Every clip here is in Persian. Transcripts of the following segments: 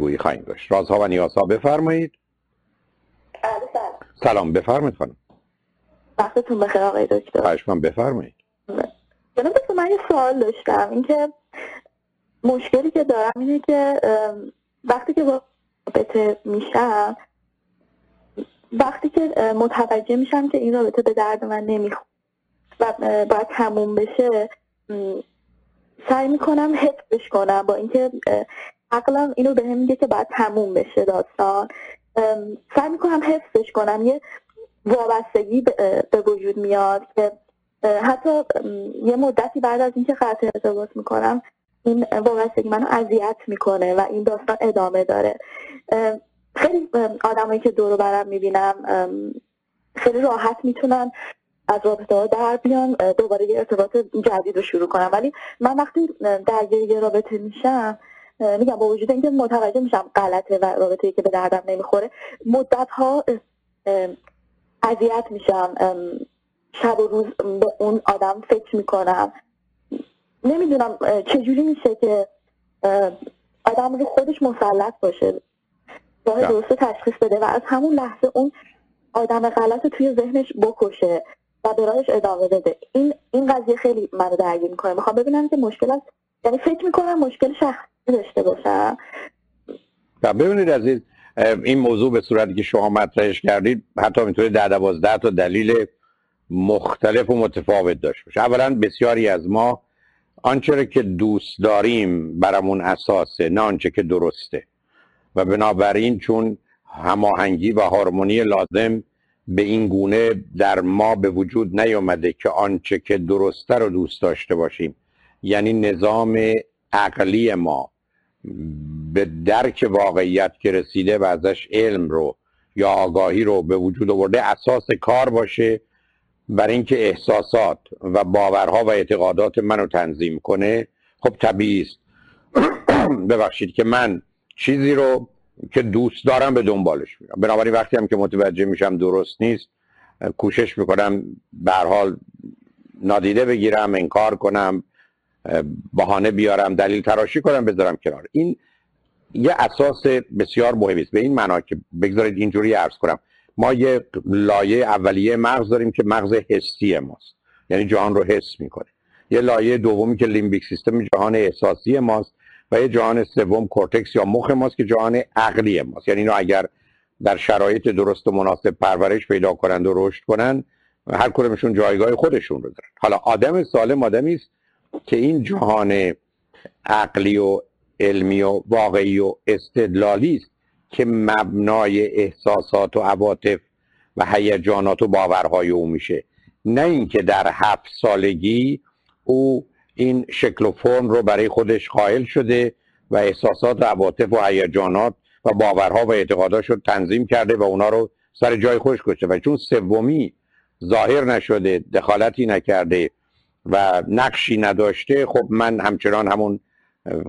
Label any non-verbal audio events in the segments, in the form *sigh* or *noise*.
گویی خواهیم داشت. رازها و نیازها بفرمایید. بله، سلام بفرمایید خانم. وقتتون بخیر آقای دکتر. خواهش بفرمایید. جناب دکتر من یه سوال داشتم. اینکه مشکلی که دارم اینه که وقتی که رابطه میشم وقتی که متوجه میشم که این رابطه به درد من نمی‌خواد و باید تموم بشه سعی می‌کنم حفظش کنم با اینکه عقلم اینو به هم میگه که باید تموم بشه داستان. سعی می‌کنم حفظش کنم. یه وابستگی به وجود میاد که حتی یه مدتی بعد از اینکه قطع ارتباط می‌کنم این وابستگی منو اذیت می‌کنه و این داستان ادامه داره. خیلی آدمایی که دورو برم می‌بینم خیلی راحت می‌تونن از رابطه ها در بیان دوباره یه ارتباط جدید رو شروع کنم ولی من وقتی در یه رابطه میشم میگم با وجود اینکه متوجه میشم غلطه و رابطه که به دردم نمی‌خوره مدت ها اذیت میشم شب و روز به اون آدم فکر می‌کنم. نمی‌دونم چجوری میشه که آدم رو خودش مسلط باشه راه درست تشخیص بده و از همون لحظه اون آدم غلط توی ذهنش بکشه و به راهش ادامه بده. این این قضیه خیلی منو درگیر می‌کنه. می‌خوام ببینم که مشکل است یعنی فکر می‌کنم مشکل شخصی داشته باشم ببینید عزیز این موضوع به صورتی که شما مطرحش کردید حتی می‌تونه ده دوازده تا دلیل مختلف و متفاوت داشته باشه. اولا بسیاری از ما آنچه که دوست داریم برامون اساسه نه آنچه که درسته. و بنابراین چون هماهنگی و هارمونی لازم به این گونه در ما به وجود نیامده که آنچه که درسته رو دوست داشته باشیم یعنی نظام عقلی ما به درک واقعیت که رسیده و ازش علم رو یا آگاهی رو به وجود آورده اساس کار باشه برای اینکه احساسات و باورها و اعتقادات منو تنظیم کنه خب طبیعی است. *clears throat* ببخشید که من چیزی رو که دوست دارم به دنبالش میرم. بنابراین وقتی هم که متوجه میشم درست نیست کوشش می‌کنم به حال نادیده بگیرم انکار کنم. بهانه بیارم دلیل تراشی کنم بذارم کنار. این یه اساس بسیار مهمی است. به این معنا که بگذارید اینجوری عرض کنم. ما یه لایه اولیه مغز داریم که مغز حسی ماست. یعنی جهان رو حس می‌کنه. یه لایه دومی که limbic system جهان احساسی ماست و یه جهان سوم کورتکس یا مخ ماست که جهان عقلی ماست. یعنی اینو اگر در شرایط درست و مناسب پرورش پیدا کنند و رشد کنند هر کدومشون جایگاه خودشون رو دارن. حالا آدم سالم آدمی است که این جهان عقلی و علمی و واقعی و استدلالی است که مبنای احساسات و عواطف و هیجانات و باورهای او میشه. نه اینکه در هفت سالگی او این شکل و فرم رو برای خودش قائل شده و احساسات و عواطف و هیجانات و باورها و اعتقاداش رو تنظیم کرده و اونا رو سر جای خوش گذاشته. و چون سومی ظاهر نشده دخالتی نکرده و نقشی نداشته خب من همچنان همون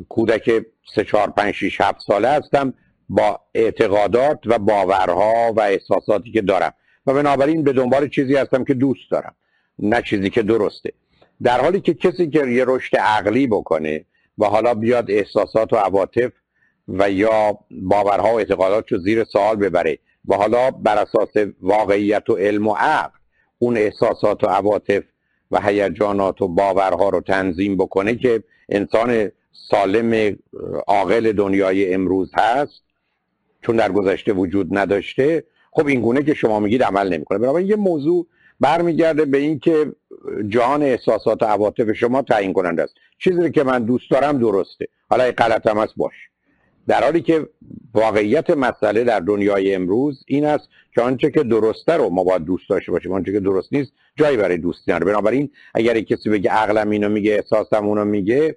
کودک سه چهار پنج شیش هفت ساله هستم با اعتقادات و باورها و احساساتی که دارم. و بنابراین به دنبال چیزی هستم که دوست دارم نه چیزی که درسته. در حالی که کسی که یه رشد عقلی بکنه و حالا بیاد احساسات و عواطف و یا باورها و اعتقادات رو زیر سوال ببره و حالا بر اساس واقعیت و علم و عقل اون احساسات و عواطف و هیجانات و باورها رو تنظیم بکنه که انسان سالم عاقل دنیای امروز هست چون در گذشته وجود نداشته. خب این گونه که شما میگید عمل نمی‌کنه. بنابراین یه موضوع برمیگرده به اینکه جهان احساسات و عواطف شما تعیین کننده است. چیزی که من دوست دارم درسته. حالا غلطم است باش. در حالی که واقعیت مسئله در دنیای امروز این است که آنچه که درسته رو ما باید دوست داشته باشیم آنچه که درست نیست جایی برای دوستی نداره. بنابراین اگر کسی بگه عقلم اینو میگه احساسم اونو میگه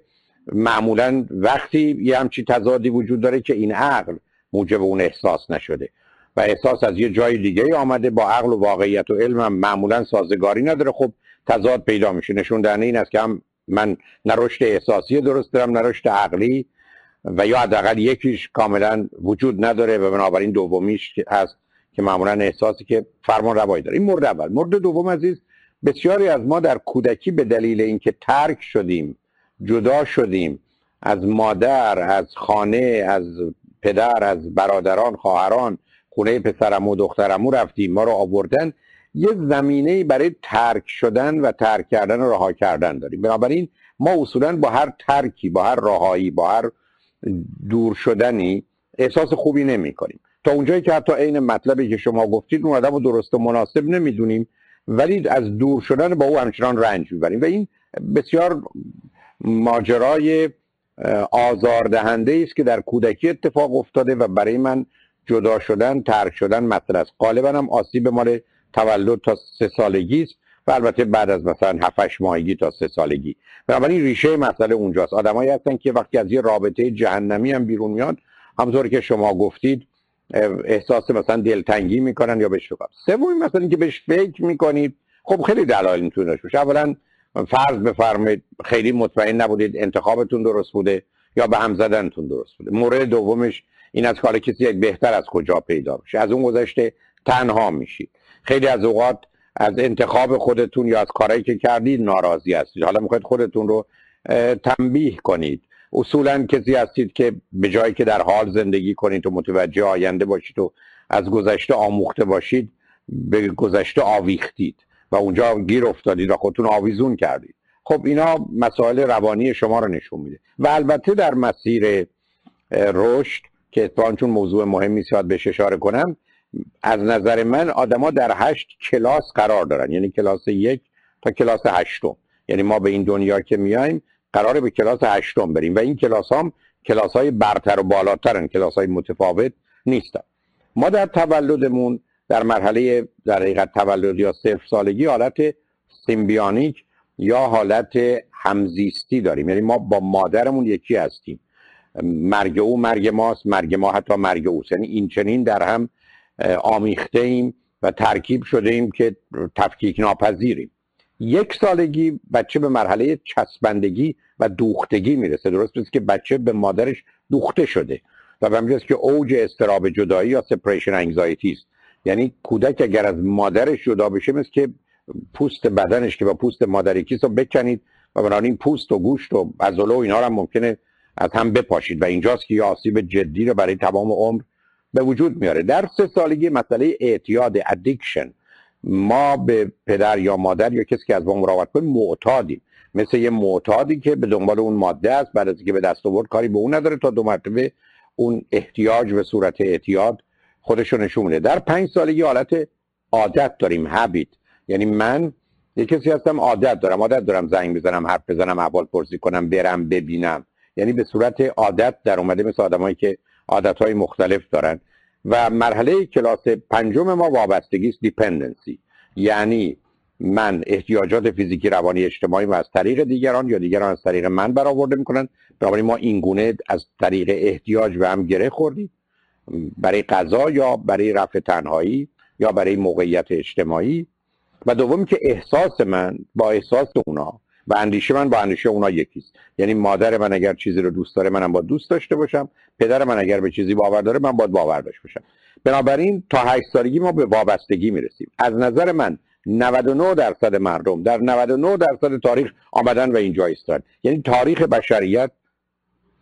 معمولا وقتی یه همچی تضادی وجود داره که این عقل موجب اون احساس نشده و احساس از یه جای دیگه آمده با عقل و واقعیت و علم هم معمولا سازگاری نداره. خب تضاد پیدا میشه. نشون این است که هم من نه احساسی درست دارم نه عقلی و یا حداقل یکیش کاملا وجود نداره و بنابراین دومیش هست که معمولا احساسی که فرمان روایی داره. این مورد اول. مورد دوم عزیز بسیاری از ما در کودکی به دلیل اینکه ترک شدیم جدا شدیم از مادر از خانه از پدر از برادران خواهران خونه پسرم و دخترمو رفتیم ما رو آوردن. یه زمینه برای ترک شدن و ترک کردن و رها کردن داریم. بنابراین ما اصولا با هر ترکی با هر راهایی با هر دور شدنی احساس خوبی نمی کنیم تا اونجایی که حتی عین مطلبی که شما گفتید اون آدم رو درست و مناسب نمی‌دونیم ولی از دور شدن با او همچنان رنج می‌بریم. و این بسیار ماجرای آزاردهنده است که در کودکی اتفاق افتاده و برای من جدا شدن ترک شدن مطلب است. غالبا هم آسیب مال تولد تا سه سالگی است. و البته بعد از مثلا 7 ماهگی تا سه سالگی. بنابراین ریشه مسئله اونجاست. آدمایی هستن که وقتی از یه رابطه جهنمی هم بیرون میاد همطور که شما گفتید احساس مثلا دلتنگی می‌کنن یا بهش فکر سومی مثلا که بهش فکر می‌کنید خب خیلی دلایل می‌تونه باشه. اولا فرض بفرمایید خیلی مطمئن نبودید انتخابتون درست بوده یا به هم زدنتون درست بوده. مورد دومش این از کار کسی بهتر از کجا پیدا بشه از اون گذشته تنها میشید. خیلی از اوقات از انتخاب خودتون یا از کارهایی که کردید ناراضی هستید. حالا می‌خواید خودتون رو تنبیه کنید. اصولا کسی هستید که به جایی که در حال زندگی کنید و متوجه آینده باشید و از گذشته آموخته باشید به گذشته آویختید و اونجا گیر افتادید و خودتون آویزون کردید. خب اینا مسائل روانی شما رو نشون میده. و البته در مسیر رشد که اتفاقا چون موضوع مهمی یاد بهش اشاره کنم از نظر من آدما در هشت کلاس قرار دارن. یعنی کلاس یک تا کلاس هشتم. یعنی ما به این دنیا که میایم قراره به کلاس هشتم بریم. و این کلاس هم کلاس های برتر و بالاترن. کلاس های متفاوت نیستن. ما در تولدمون در مرحله در حقیقت تولد یا صفر سالگی حالت سیمبیانیک یا حالت همزیستی داریم. یعنی ما با مادرمون یکی هستیم. مرگ او مرگ ماست مرگ ما حتی مرگ اوست. یعنی این چنین در هم آمیخته ایم و ترکیب شده ایم که تفکیک ناپذیریم یک سالگی بچه به مرحله چسبندگی و دوختگی می‌رسه. درست است که بچه به مادرش دوخته شده و به که اوج استراب جدایی یا سپریشن انگزایتی است. یعنی کودک اگر از مادرش جدا بشه مثل که پوست بدنش که با پوست مادری رو بکنید و بنابراین پوست و گوشت و عضله و اینا هم ممکنه از هم بپاشید. و اینجاست که یه آسیب جدی رو برای تمام عمر به وجود میاره. در سه سالگی مسئله اعتیاد ادیکشن ما به پدر یا مادر یا کسی که از ما مراقبت کنه معتادیم. مثل یه معتادی که به دنبال اون ماده است بعد از اینکه به دست آورد کاری به اون نداره تا دو مرتبه اون احتیاج به صورت اعتیاد خودشو نشون میده در پنج سالگی حالت عادت داریم هابیت یعنی من یه کسی هستم عادت دارم. عادت دارم زنگ بزنم حرف بزنم احوال پرسی کنم برم ببینم. یعنی به صورت عادت در اومده مثل آدمایی که عادت های مختلف دارن. و مرحله کلاس پنجم ما وابستگی است دیپندنسی یعنی من احتیاجات فیزیکی روانی اجتماعی و از طریق دیگران یا دیگران از طریق من برآورده می‌کنن. بنابراین ما این گونه از طریق احتیاج به هم گره خوردیم. برای غذا یا برای رفع تنهایی یا برای موقعیت اجتماعی. و دومی که احساس من با احساس اونا و اندیشه من با اندیشه اونا یکیست. یعنی مادر من اگر چیزی رو دوست داره منم با دوست داشته باشم. پدر من اگر به چیزی باور داره من باید باور داشته باشم. بنابراین تا 8 سالگی ما به وابستگی می‌رسیم. از نظر من 99 درصد مردم در 99 درصد تاریخ آمدن و اینجا ایستادن. یعنی تاریخ بشریت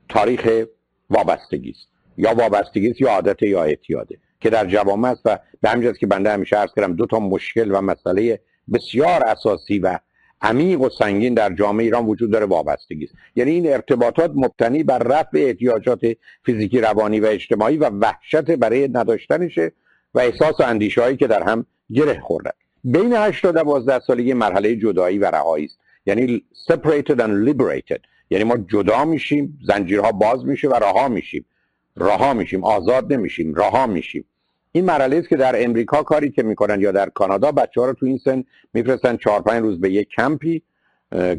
تاریخ وابستگی است. یا وابستگی است یا عادت یا اعتیاده. که در جوامع است و به همین که بنده همیشه عرض کردم دو تا مشکل و مسئله بسیار اساسی و عمیق و سنگین در جامعه ایران وجود داره وابستگی است. یعنی این ارتباطات مبتنی بر رفع احتیاجات فیزیکی روانی و اجتماعی و وحشت برای نداشتنشه و احساس و اندیشه هایی که در هم گره خوردن بین 8 تا 12 سالگی مرحله جدایی و رهایی است. یعنی separated and liberated. یعنی ما جدا میشیم زنجیرها باز میشه و رها میشیم. رها میشیم آزاد نمیشیم رها میشیم. این مرحله است که در امریکا کاری که می‌کنن یا در کانادا بچه ها رو تو این سن میفرستن چهار پنج روز به یک کمپی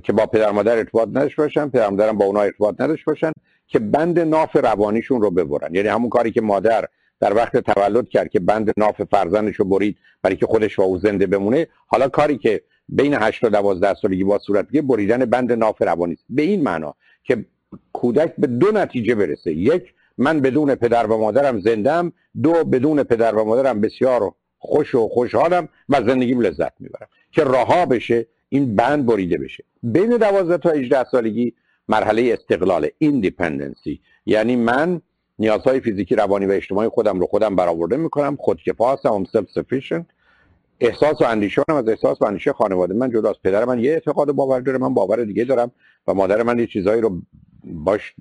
که با پدر مادر ارتباط نداشته باشن پدر مادرم با اونا ارتباط نداشته باشن که بند ناف روانیشون رو ببرن. یعنی همون کاری که مادر در وقت تولد کرد که بند ناف فرزندش رو برید برای که خودش و او زنده بمونه. حالا کاری که بین 8 تا 12 سالگی با صورت بگیره بریدن بند ناف روانی است. به این معنا که کودک به دو نتیجه برسه. یک من بدون پدر و مادرم زندم دو بدون پدر و مادرم بسیار خوش و خوشحالم و زندگیم لذت می‌برم. که رها بشه این بند بریده بشه. بین 12 تا 18 سالگی مرحله استقلال independency یعنی من نیازهای فیزیکی روانی و اجتماعی خودم رو خودم برآورده می‌کنم. خودکفا هستم self-sufficient احساس و اندیشه از احساس و اندیشه خانواده. من جداست پدر من یه اعتقاد و باور داره من باور دیگه دارم و مادر من یه چیزایی رو باش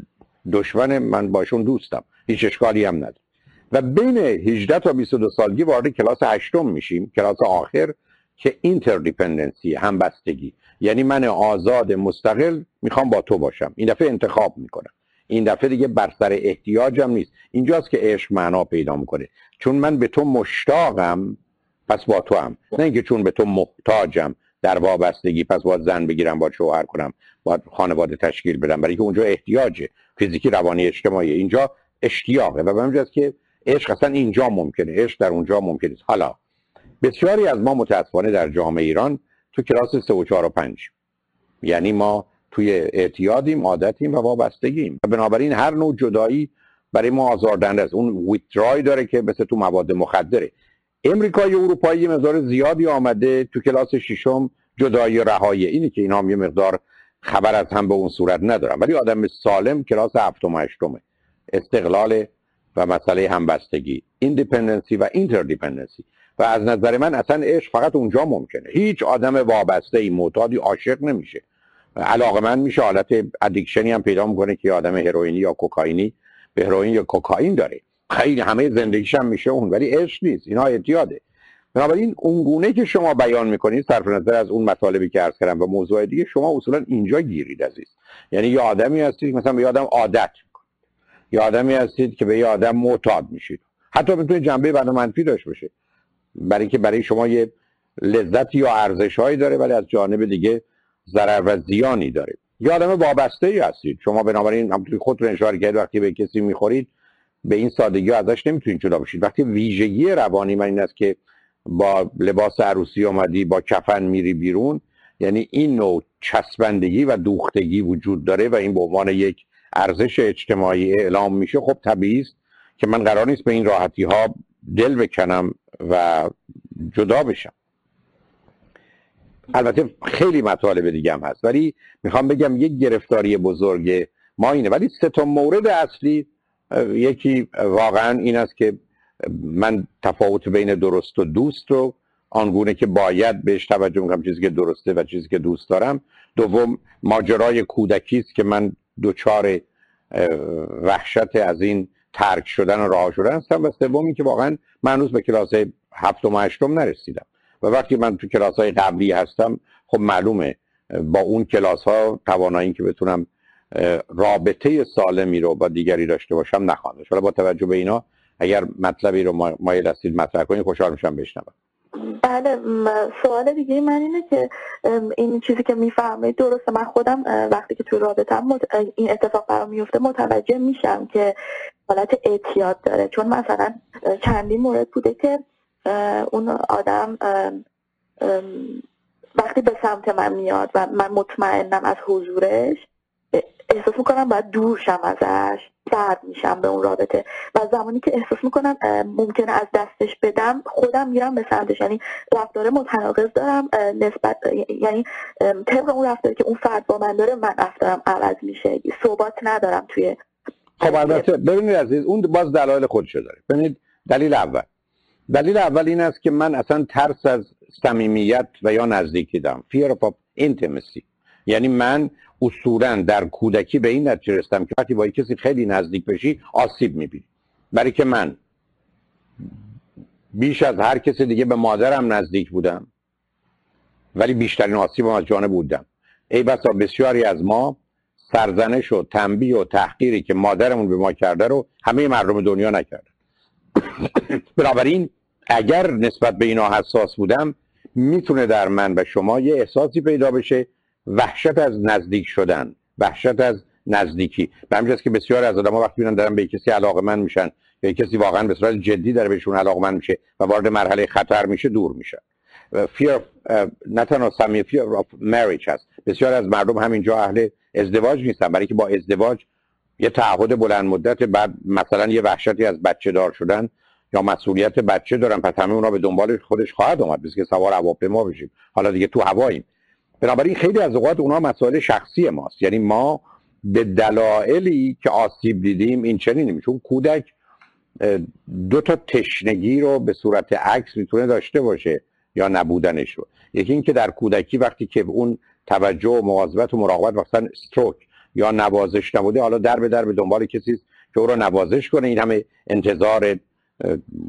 دشمن من باشون دوستم. هیچ اشکالی هم نداره. و بین 18 تا 22 سالگی وارد کلاس هشتم میشیم کلاس آخر که interdependency همبستگی. یعنی من آزاد مستقل می‌خوام با تو باشم. این دفعه انتخاب می‌کنم. این دفعه دیگه بر سر احتیاجم نیست. اینجاست که عشق معنا پیدا می‌کنه. چون من به تو مشتاقم پس با تو هم نه اینکه چون به تو محتاجم. در وابستگی. پس باید زن بگیرم با شوهر کنم باید خانواده تشکیل بدم. برای که اونجا احتیاجه فیزیکی روانی اجتماعی اینجا اشتیاقه. و به که عشق اصلا اینجا ممکنه عشق در اونجا ممکنه. حالا بسیاری از ما متاسفانه در جامعه ایران تو کلاس 3 و 4 و 5 یعنی ما توی اعتیادیم عادتیم و وابستگیم. و بنابراین هر نوع جدایی برای ما آزاردنده است. اون ویترای داره که مثل تو مواد مخدره. امریکای اروپایی مقدار زیادی آمده تو کلاس ششم جدایی رهایی. اینی که اینا هم یه مقدار خبر از هم به اون صورت ندارم ولی آدم سالم کلاس هفتم و هشتمه استقلال و مسئله همبستگی independency و interdependency و از نظر من اصلا عشق فقط اونجا ممکنه. هیچ آدم وابسته ای معتادی عاشق نمیشه. علاقه من میشه حالت addiction ی هم پیدا می‌کنه که آدم هروئینی یا کوکائینی به هروئین یا کوکائین داره. خیلی همه زندگیش هم میشه اون ولی عشق نیست. اینا اعتیاده. بنابراین اون گونه که شما بیان می‌کنید صرف نظر از اون مطالبی که عرض کردم و موضوع دیگه شما اصولا اینجا گیرید عزیز. یعنی یه آدمی هستید مثلا به آدم عادت می‌کنید. یه آدمی هستید که به یه آدم معتاد میشید. حتی می‌تونه جنبه بعد منفی داشته باشه. برای که برای شما یه لذت یا ارزش هایی داره ولی از جانب دیگه ضرر و زیانی داره. یه آدم وابسته ای هستید. شما بنابراین همونطوری خودتون اشاره کردید وقتی به کسی می‌خورید به این سادگی ازش نمی‌تونید جدا بشید وقتی ویژگی روانی من این است که با لباس عروسی اومدی با کفن میری بیرون یعنی این نوع چسبندگی و دوختگی وجود داره و این به عنوان یک ارزش اجتماعی اعلام میشه خب طبیعی است که من قرار نیست به این راحتی ها دل بکنم و جدا بشم. البته خیلی مطالب دیگه هم هست ولی می‌خوام بگم یک گرفتاری بزرگ ما اینه. ولی سه تا مورد اصلی یکی واقعا این است که من تفاوت بین درست و دوست رو آنگونه که باید بهش توجه می‌کنم چیزی که درسته و چیزی که دوست دارم. دوم ماجرای کودکی است که من دوچار وحشت از این ترک شدن و راه شدن هستم. و سوم که واقعا من هنوز به کلاس هفتم و هشتم نرسیدم. و وقتی من تو کلاس های قبلی هستم خب معلومه با اون کلاس ها توانایی که بتونم رابطه سالمی رو با دیگری داشته باشم نخواهد حالا با توجه به اینا اگر مطلبی رو مایل هستید مطرح کنید خوشحال میشم بشنوم. بله سوال دیگه من اینه که این چیزی که می‌فهمید درسته. من خودم وقتی که تو رابطه این اتفاق برام میفته متوجه میشم که حالت اعتیاد داره. چون مثلا چندین مورد بوده که اون آدم وقتی به سمت من میاد و من مطمئنم از حضورش احساس می‌کنم باید دور شم ازش سرد میشم به اون رابطه. و زمانی که احساس می‌کنم ممکنه از دستش بدم خودم میرم به سمتش. یعنی رفتار متناقض دارم نسبت یعنی طبق اون رفتاری که اون فرد با من داره من رفتارم عوض میشه. ثبات ندارم توی خب البته ببینید عزیز اون باز دلایل خودشو داره. ببینید دلیل اول. دلیل اول این است که من اصلا ترس از صمیمیت و یا نزدیکی دارم fear of یعنی من اصولا در کودکی به این نتیجه رسیدم که وقتی با کسی خیلی نزدیک بشی آسیب می‌بینی. برای که من بیش از هر کسی دیگه به مادرم نزدیک بودم ولی بیشترین آسیب از جانب بودم. ای بسا بسیاری از ما سرزنش و تنبیه و تحقیری که مادرمون به ما کرده رو همه مردم دنیا نکرده *coughs* بنابراین اگر نسبت به اینا حساس بودم می‌تونه در من و شما یه احساسی پیدا بشه وحشت از نزدیک شدن وحشت از نزدیکی. به همینجاست که بسیار از آدم ها وقتی میرن دارن به کسی علاقه من میشن یا کسی واقعا به صورت جدی داره بهشون علاقه من میشه و وارد مرحله خطر میشه دور میشه. fear نه تنها سمی fear of marriage هست. بسیار از مردم همینجا اهل ازدواج نیستن. برای که با ازدواج یه تعهد بلند مدت بعد مثلا یه وحشتی از بچه دار شدن یا مسئولیت بچه دارن پس همه اونا به دنبال خودش خواهد اومد که سوار هواپیما بشیم. حالا دیگه تو هواییم. بنابراین خیلی از اوقات اونا مسائل شخصی ماست. یعنی ما به دلایلی که آسیب دیدیم این چنینیم. چون کودک دو تا تشنگی رو به صورت عکس می‌تونه داشته باشه یا نبودنش رو. یکی اینکه در کودکی وقتی که اون توجه و مواظبت و مراقبت مثلا استروک یا نوازش نبوده حالا در به در به دنبال کسی که او رو نوازش کنه. این همه انتظار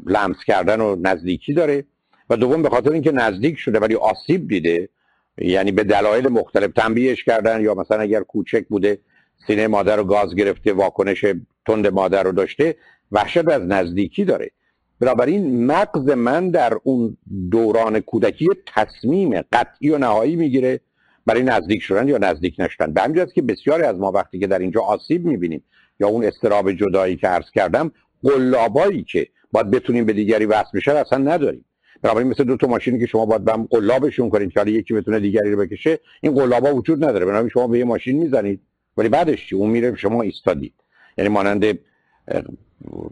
لمس کردن و نزدیکی داره. و دوم به خاطر اینکه نزدیک شده ولی آسیب دیده یعنی به دلایل مختلف تنبیهش کردن یا مثلا اگر کوچک بوده سینه مادر رو گاز گرفته واکنش تند مادر رو داشته وحشت از نزدیکی داره. بنابراین مغز من در اون دوران کودکی تصمیم قطعی و نهایی می‌گیره برای نزدیک شدن یا نزدیک نشدن. به همین که بسیاری از ما وقتی که در اینجا آسیب می‌بینیم یا اون استراب جدایی که عرض کردم قلابایی که باید بتونیم به دیگری وصل بشه اصلا نداریم. بنابراین مثل دو تا ماشینی که شما باید هم قلابشون کنید که یکی بتونه دیگری رو بکشه این قلابا وجود نداره. بنابراین شما به یه ماشین می‌زنید ولی بعدش چی؟ اون میره شما ایستادید. یعنی مانند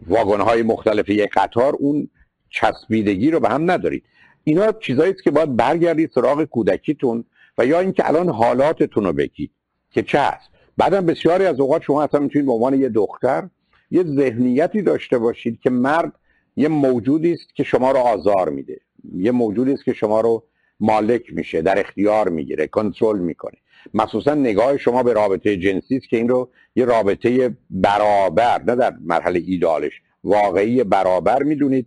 واگن های مختلف یک قطار اون چسبیدگی رو به هم ندارید. اینا چیزایی که باید برگردید سراغ کودکیتون و یا اینکه الان حالاتتون رو بگید که چه هست. بعدم بسیاری از اوقات شما اصلا می‌تونید به عنوان یه دختر یه ذهنیتی داشته باشید که مرد یه موجودی است که شما رو آزار میده. یه موجودی است که شما رو مالک میشه در اختیار می‌گیره کنترل می‌کنه. مخصوصا نگاه شما به رابطه جنسی است که این رو یه رابطه برابر نه در مرحله ایدالش واقعی برابر می‌دونید.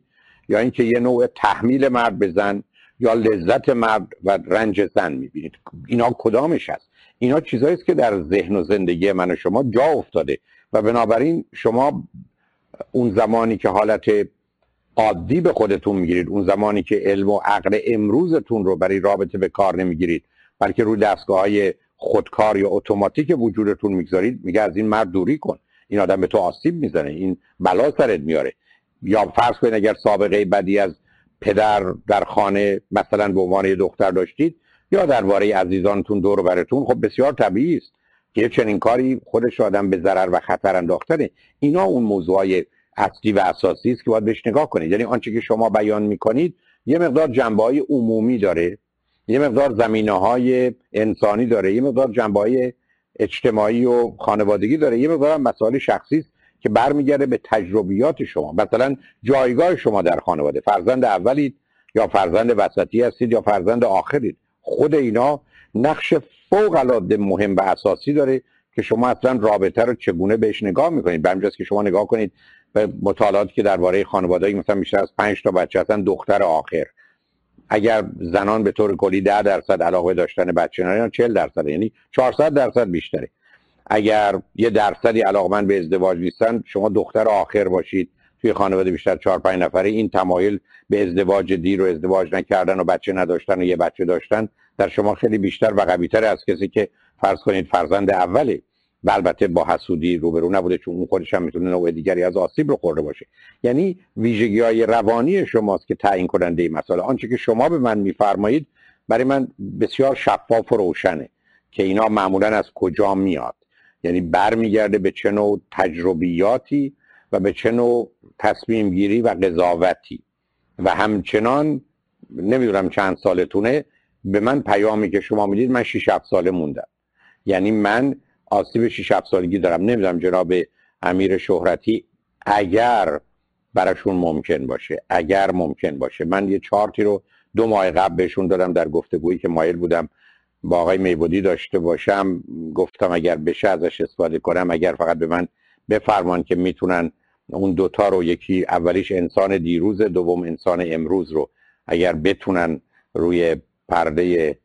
یا اینکه یه نوع تحمیل مرد به زن یا لذت مرد و رنج زن می‌بینید. اینا کدامش هست؟ اینا چیزایی است که در ذهن و زندگی من و شما جا افتاده. و بنابراین شما اون زمانی که حالت عادی به خودتون می‌گیرید. اون زمانی که علم و عقل امروزتون رو برای رابطه به کار نمی‌گیرید بلکه روی دستگاه های خودکار یا اتوماتیک وجودتون می‌گذارید میگه از این مرد دوری کن. این آدم به تو آسیب می‌زنه. این بلا سرت میاره یا فرض کنید اگر سابقه بدی از پدر در خانه مثلا به عنوان دختر داشتید یا درباره عزیزانتون دور و برتون خب بسیار طبیعی است که چنین کاری خودش آدم به ضرر و خطر انداختنه اینا اون موضوعای اصلی و اساسی است که باید بهش نگاه کنید. یعنی آنچه که شما بیان می‌کنید یه مقدار جنبه های عمومی داره یه مقدار زمینه های انسانی داره یه مقدار جنبه های اجتماعی و خانوادگی داره یه مقدار مسائل شخصی است که برمیگرده به تجربیات شما. مثلا جایگاه شما در خانواده. فرزند اولید یا فرزند وسطی هستید یا فرزند آخرید. خود اینا نقش فوق العاده مهم و اساسی داره که شما اصلا رابطه رو چگونه بهش نگاه می‌کنید؟ به که شما نگاه کنید به مطالعاتی که درباره خانواده‌ای مثلا بیشتر از 5 تا بچه هستن دختر آخر. اگر زنان به طور کلی 10 درصد علاقه داشتن بچه ندارن 40 درصد یعنی 400 درصد بیشتره. اگر یه درصدی علاقمند به ازدواج نیستن شما دختر آخر باشید توی خانواده بیشتر 4 5 نفره این تمایل به ازدواج دیر و ازدواج نکردن و بچه نداشتن و یه بچه داشتن در شما خیلی بیشتر و قوی‌تر از کسی که فرض کنید فرزند اوله و البته با حسودی روبرو نبوده چون اون خودش هم می‌تونه نوع دیگری از آسیب رو خورده باشه. یعنی ویژگی های روانی شماست که تعیین کننده مسئله. آنچه که شما به من میفرمایید برای من بسیار شفاف و روشنه که اینا معمولا از کجا میاد. یعنی برمیگرده به چه نوع تجربیاتی و به چه نوع تصمیم گیری و قضاوتی. و همچنان نمی‌دونم چند سالتونه به من پیامی که شما می‌دید من 6 7 ساله موندم. یعنی من آسیب 6 7 سالگی دارم. نمی‌دونم جناب امیر شهرتی اگر براشون ممکن باشه اگر ممکن باشه. من یه چارتی رو دو ماه قبل بهشون دادم در گفتگویی که مایل بودم با آقای میبودی داشته باشم. گفتم اگر بشه ازش استفاده کنم اگر فقط به من بفرمان که می‌تونن اون دوتا رو یکی اولیش انسان دیروز دوم انسان امروز رو اگر بتونن روی پرده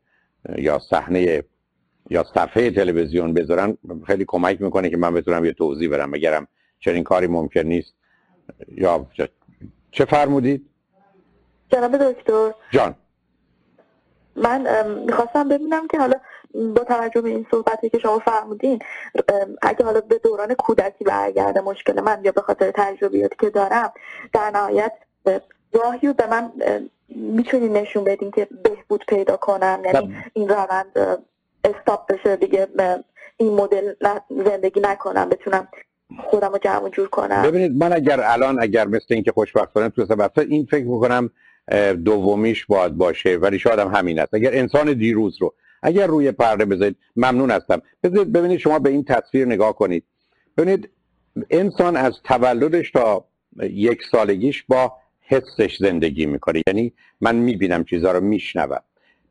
یا صحنه یا صفحه تلویزیون بذارن خیلی کمک می‌کنه که من بتونم یه توضیح برم اگرم چنین کاری ممکن نیست. یا چه فرمودید؟ جناب دکتر. جان. من می‌خواستم ببینم که حالا با توجه به این صحبتی که شما فرمودین اگه حالا به دوران کودکی برگرده مشکل من یا به خاطر تجربیاتی که دارم در نهایت راهی به من می‌تونی نشون بدین که بهبود پیدا کنم یعنی این روند استاپ بشه دیگه این مدل زندگی نکنم بتونم خودم رو جمع جور کنم. ببینید من اگر الان اگر مثل اینکه خوشبختانه تو سبب این فکر می‌کنم دومیش باید باشه ولی شاید هم همین است. اگر انسان دیروز رو اگر روی پرده بذارید ممنون هستم. بذارید ببینید شما به این تصویر نگاه کنید. ببینید انسان از تولدش تا یک سالگیش با حسش زندگی می‌کنه. یعنی من می‌بینم چیزها رو میشنوم.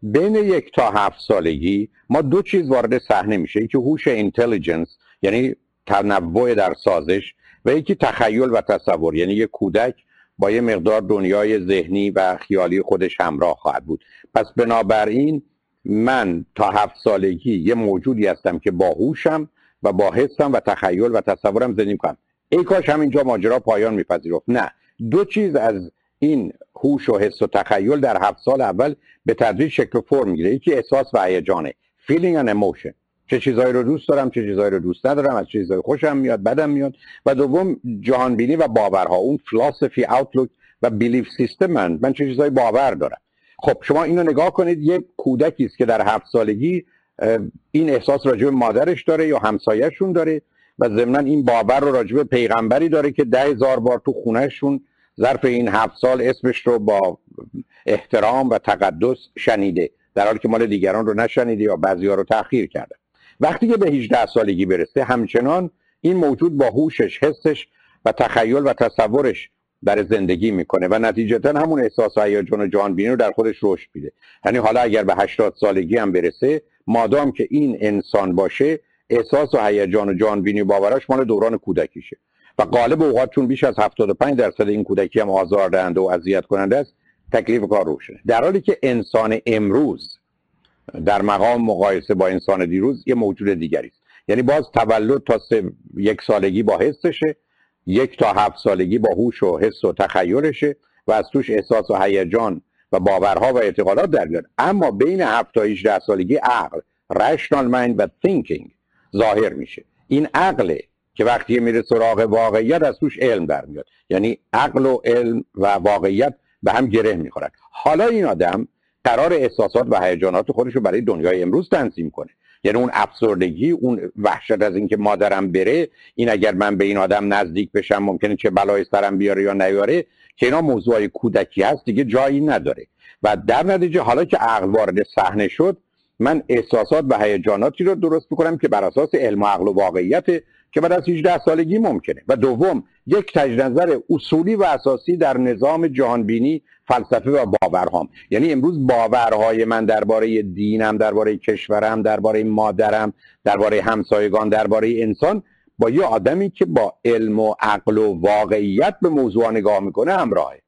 بین یک تا هفت سالگی ما دو چیز وارد صحنه میشه. یکی هوش اینتلیجنس یعنی تنوع در سازش و یکی تخیل و تصور یعنی یک کودک با یه مقدار دنیای ذهنی و خیالی خودش همراه خواهد بود. پس بنابراین من تا هفت سالگی یه موجودی هستم که باهوشم و با حسم و تخیل و تصورم زندگی کنم ای کاش همینجا ماجرا پایان میپذیرفت. نه. دو چیز از این هوش و حس و تخیل در هفت سال اول به تدریج شکل و فرم می‌گیره. یکی احساس و هیجانه. Feeling and emotion. چه چیزهایی رو دوست دارم چه چیزهایی رو دوست ندارم از چیزهای خوشم میاد بدم میاد. و دوم جهانبینی و باورها. اون فلسفی اوتلوک و بیلیف سیستم من. من چه چیزهایی باور دارم. خب شما اینو نگاه کنید. یه کودکی است که در هفت سالگی این احساس راجع به مادرش داره یا همسایهشون داره. و ضمنا این باور رو راجع به پیغمبری داره که ده هزار بار تو خونهشون ظرف این هفت سال اسمش رو با احترام و تقدس شنیده در حالی که مال دیگران رو نشنیده یا بعضی رو تأخیر کرده. وقتی که به 18 سالگی برسه همچنان این موجود با هوشش حسش و تخیل و تصورش در زندگی می‌کنه و نتیجتا همون احساس و هیجان و جانبینی رو در خودش رشد میده. یعنی حالا اگر به 80 سالگی هم برسه مادام که این انسان باشه احساس و هیجان و جانبینی باوراش مال دوران کودکیشه. و غالب اوقات چون بیش از 75 درصد این کودکی هم آزاردهنده و اذیت کننده است. تکلیف کار روشنه در حالی که انسان امروز در مقام مقایسه با انسان دیروز یه موجود دیگری است. یعنی باز تولد تا یک سالگی با حسشه یک تا هفت سالگی با هوش و حس و تخیلشه و از توش احساس و هیجان و باورها و اعتقادات در اما بین هفت تا 18 سالگی عقل rational mind و thinking ظاهر میشه. این عقله که وقتی میره سراغ واقعیت از توش علم در میاد یعنی عقل و علم و واقعیت به هم گره می‌خورن. حالا این آدم قرار احساسات و هیجانات خودش رو برای دنیای امروز تنظیم کنه. یعنی اون افسردگی اون وحشت از اینکه مادرم بره این اگر من به این آدم نزدیک بشم ممکنه چه بلای سرم بیاره یا نیاره؟ که اینا موضوع کودکی هست دیگه جایی نداره. و در نتیجه حالا که عقل وارد صحنه شد من احساسات و هیجاناتی رو درست می‌کنم که بر اساس علم و عقل و واقعیت که بعد از 18 سالگی ممکنه. و دوم یک تجدید اصولی و اساسی در نظام جهانبینی فلسفه و باورهام. یعنی امروز باورهای من درباره دینم درباره کشورم درباره مادرم درباره همسایگان درباره انسان با یه آدمی که با علم و عقل و واقعیت به موضوع نگاه می‌کنه همراهه.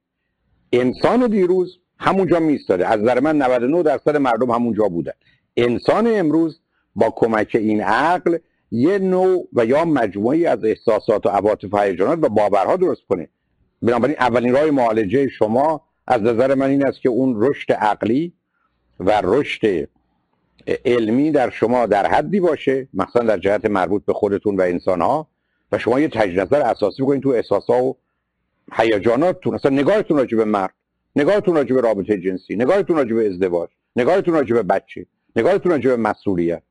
انسان دیروز همونجا میستاده از نظر من 99 درصد مردم همونجا بودن. انسان امروز با کمک این عقل یه نوع و یا مجموعی از احساسات و عواطف و هیجانات و باورها درست کنه. بنابراین اولین راه معالجه شما از نظر من این است که اون رشد عقلی و رشد علمی در شما در حدی باشه مثلا در جهت مربوط به خودتون و انسانها و شما یه تجدید نظر اساسی بکنید تو احساسات و هیجاناتتون. اصلا نگاهتون راجع به مرد نگاهتون راجع به رابطه جنسی نگاهتون راجع به ازدواج نگاهتون راجع به بچه. نگاهتون راجع به مسئولیت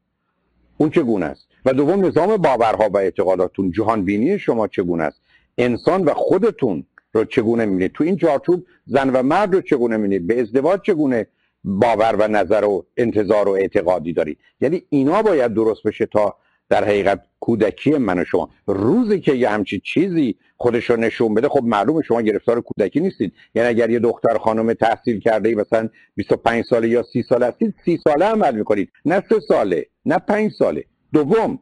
اون چگونه است؟ و دوم نظام باورها و اعتقاداتتون جهان بینی شما چگونه است؟ انسان و خودتون رو چگونه می‌بینید؟ تو این چارچوب زن و مرد رو چگونه می‌بینید؟ به ازدواج چگونه باور و نظر و انتظار و اعتقادی دارید؟ یعنی اینا باید درست بشه تا در حقیقت کودکی من و شما. روزی که یه همچی چیزی خودش رو نشون بده خب معلومه شما گرفتار کودکی نیستید یعنی اگر یه دختر خانم تحصیل کرده ای مثلا 25 ساله یا 30 ساله هستید 30 ساله عمل می‌کنید. نه 3 ساله نه 5 ساله. دوم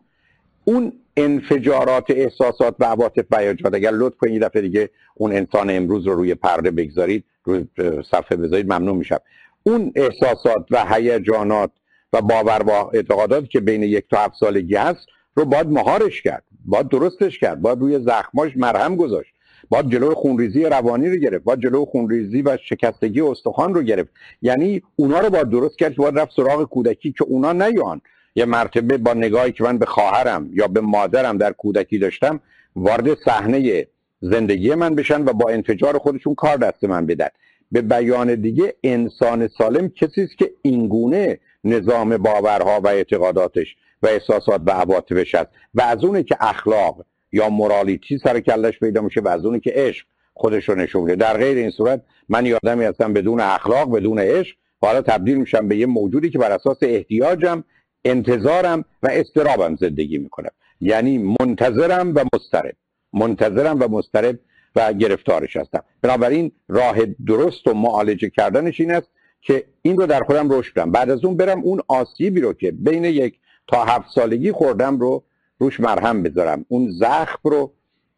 اون انفجارات احساسات و عواطف بیاجات اگر لطف کنید دفعه دیگه اون انسان امروز رو روی پرده بگذارید روی صفحه بذارید ممنون میشم. اون احساسات و هیجانات و باور و اعتقادات که بین یک تا هفت سالگی هست رو باید مهارش کرد باید درستش کرد باید روی زخماش مرهم گذاشت باید جلو خونریزی روانی رو گرفت باید جلو خونریزی و شکستگی استخوان رو گرفت. یعنی اونا رو باید درست کرد باید رفت سراغ کودکی که اونا نیان. یه مرتبه با نگاهی که من به خواهرم یا به مادرم در کودکی داشتم وارد صحنه زندگی من بشن و با انفجار خودشون کار دست من بدن. به بیان دیگه انسان سالم کسی است که اینگونه نظام باورها و اعتقاداتش و احساسات و عواطفش هست. و از اونه که اخلاق یا مورالیتی سر کلش پیدا میشه و از اونه که عشق خودش رو نشون میده. در غیر این صورت من یادمی هستم بدون اخلاق بدون عشق حالا تبدیل میشم به یه موجودی که بر اساس احتیاجم انتظارم و استرابم زندگی می‌کنم یعنی منتظرم و مسترب منتظرم و مسترب و گرفتارش هستم. بنابراین راه درست و معالجه کردنش این است که این رو در خودم رشد کنم. بعد از اون برم اون آسیبی رو که بین یک تا هفت سالگی خوردم رو روش مرهم بذارم. اون زخم رو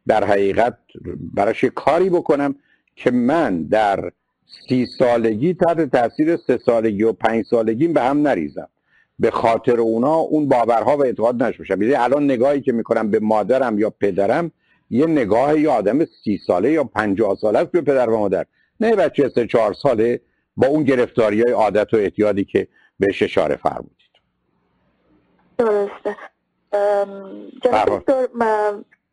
در حقیقت براش کاری بکنم که من در سی سالگی تحت تاثیر سه سالگی و پنج سالگی به هم نریزم. به خاطر اونا اون باورها و اعتقاد نشوشم یعنی الان نگاهی که می‌کنم به مادرم یا پدرم یه نگاه یه آدم سی ساله یا پنجاه ساله است به پدر و مادر. نه بچه سه چهار ساله با اون گرفتاری های عادت و اعتیادی که بهش اشاره فرمودید. درسته. دکتر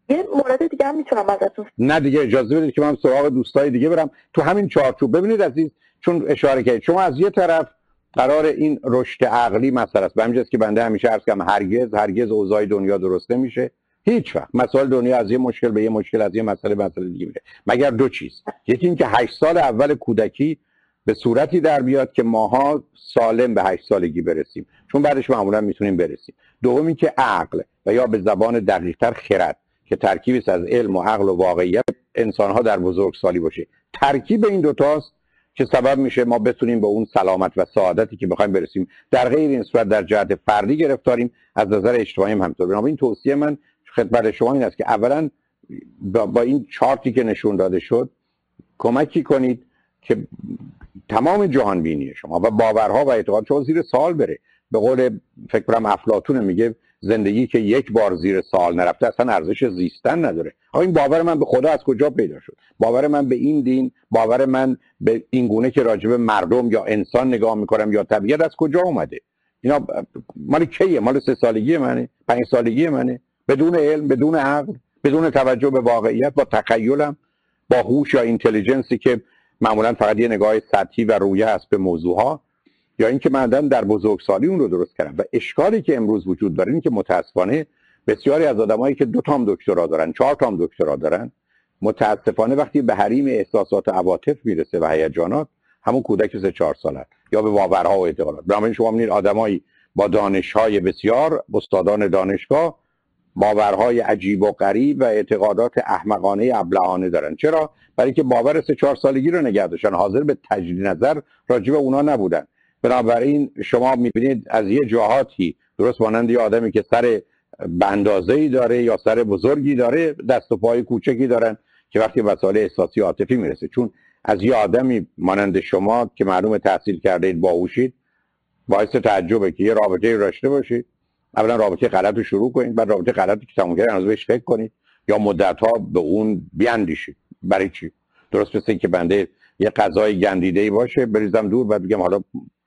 یه مورد دیگه هم می‌تونم ازتون نه دیگه اجازه بدید که من سراغ دوستای دیگه برم. تو همین چارچوب ببینید عزیز چون اشاره کردید شما از یه طرف قرار این رشد عقلی مسئله است. به همینجاست که بنده همیشه عرض کنم هرگز هرگز اوضاع دنیا درست نمیشه. هیچ وقت. مسائل دنیا از یه مشکل به یه مشکل از یه مسئله به مسئله دیگه میره. مگر دو چیز. یکی اینکه هشت سال اول کودکی به صورتی در بیاد که ماها سالم به هشت سالگی برسیم. چون بعدش معمولا می‌تونیم برسیم. دوم اینکه عقل و یا به زبان دقیقتر خرد که ترکیبی از علم و عقل و واقعیت انسان ها در بزرگسالی باشه. ترکیب این دوتاست که سبب میشه ما بتونیم به اون سلامت و سعادتی که بخوایم برسیم در غیر این صورت در جهت فردی گرفتاریم از نظر اجتماعی هم همینطور بنابراین توصیه من خدمت شما این است که اولا با این چارتی که نشون داده شد کمکی کنید که تمام جهان بینی شما و باورها و اعتقاد شما زیر سال بره. به قول فکر کنم افلاطون میگه زندگی که یک بار زیر سال نرفته اصلا ارزش زیستن نداره. آقا این باور من به خدا از کجا پیدا شد؟ باور من به این دین باور من به این گونه که راجب مردم یا انسان نگاه می‌کنم یا طبیعت از کجا اومده؟ اینا مال کیه؟ مال سه سالگی منه؟ پنج سالگی منه؟ بدون علم بدون عقل بدون توجه به واقعیت با تخیلم با هوش یا اینتلیجنسی که معمولا فقط یه نگاه سطحی و رویه هست به موضوع ها یا اینکه من در بزرگسالی اون رو درست کردم. و اشکالی که امروز وجود داره این که متاسفانه بسیاری از آدمایی که دو تام دکترا دارن چهار تام دکترا دارن متاسفانه وقتی به حریم احساسات و عواطف می‌رسه و هیجانات همون کودک سه چهار ساله یا به باورها و اعتقادات. بنابراین شما می‌بینید آدمایی با دانشهای بسیار استادان دانشگاه باورهای عجیب و غریب و اعتقادات احمقانه ابلهانه دارن. چرا؟ برای که باور سه چهار سالگی رو نگه داشتن. حاضر به تجدید نظر راجع به اونا نبودن. بنابراین شما می‌بینید از یه جهاتی درست مانند یه آدمی که سر بندازه داره یا سر بزرگی داره دست و پای کوچکی دارن که وقتی مسائل احساسی عاطفی می‌رسه. چون از یه آدمی مانند شما که معلوم تحصیل کرده اید باهوشید باعث تعجبه که یه رابطه داشته باشید. اولا رابطه غلط رو شروع کنید بعد رابطه غلط که تموم کردن بهش فکر کنید. یا مدت ها به اون بیاندیشید برای چی؟ درست مثل که بنده یه غذای گندیده ای باشه بریزم دور بعد بگم حالا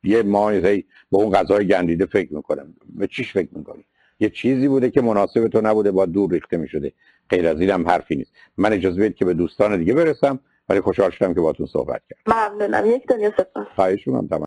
یه ماه به اون غذای گندیده فکر می‌کنم. به چیش فکر می‌کنی؟ یه چیزی بوده که مناسب تو نبوده با دور ریخته می‌شده. غیر از اینم حرفی نیست. من اجازه بدید که به دوستان دیگه برسم ولی خوشحال شدم که باتون صحبت کردم. ممنونم. یک دنیا سپاس خواهش می‌کنم.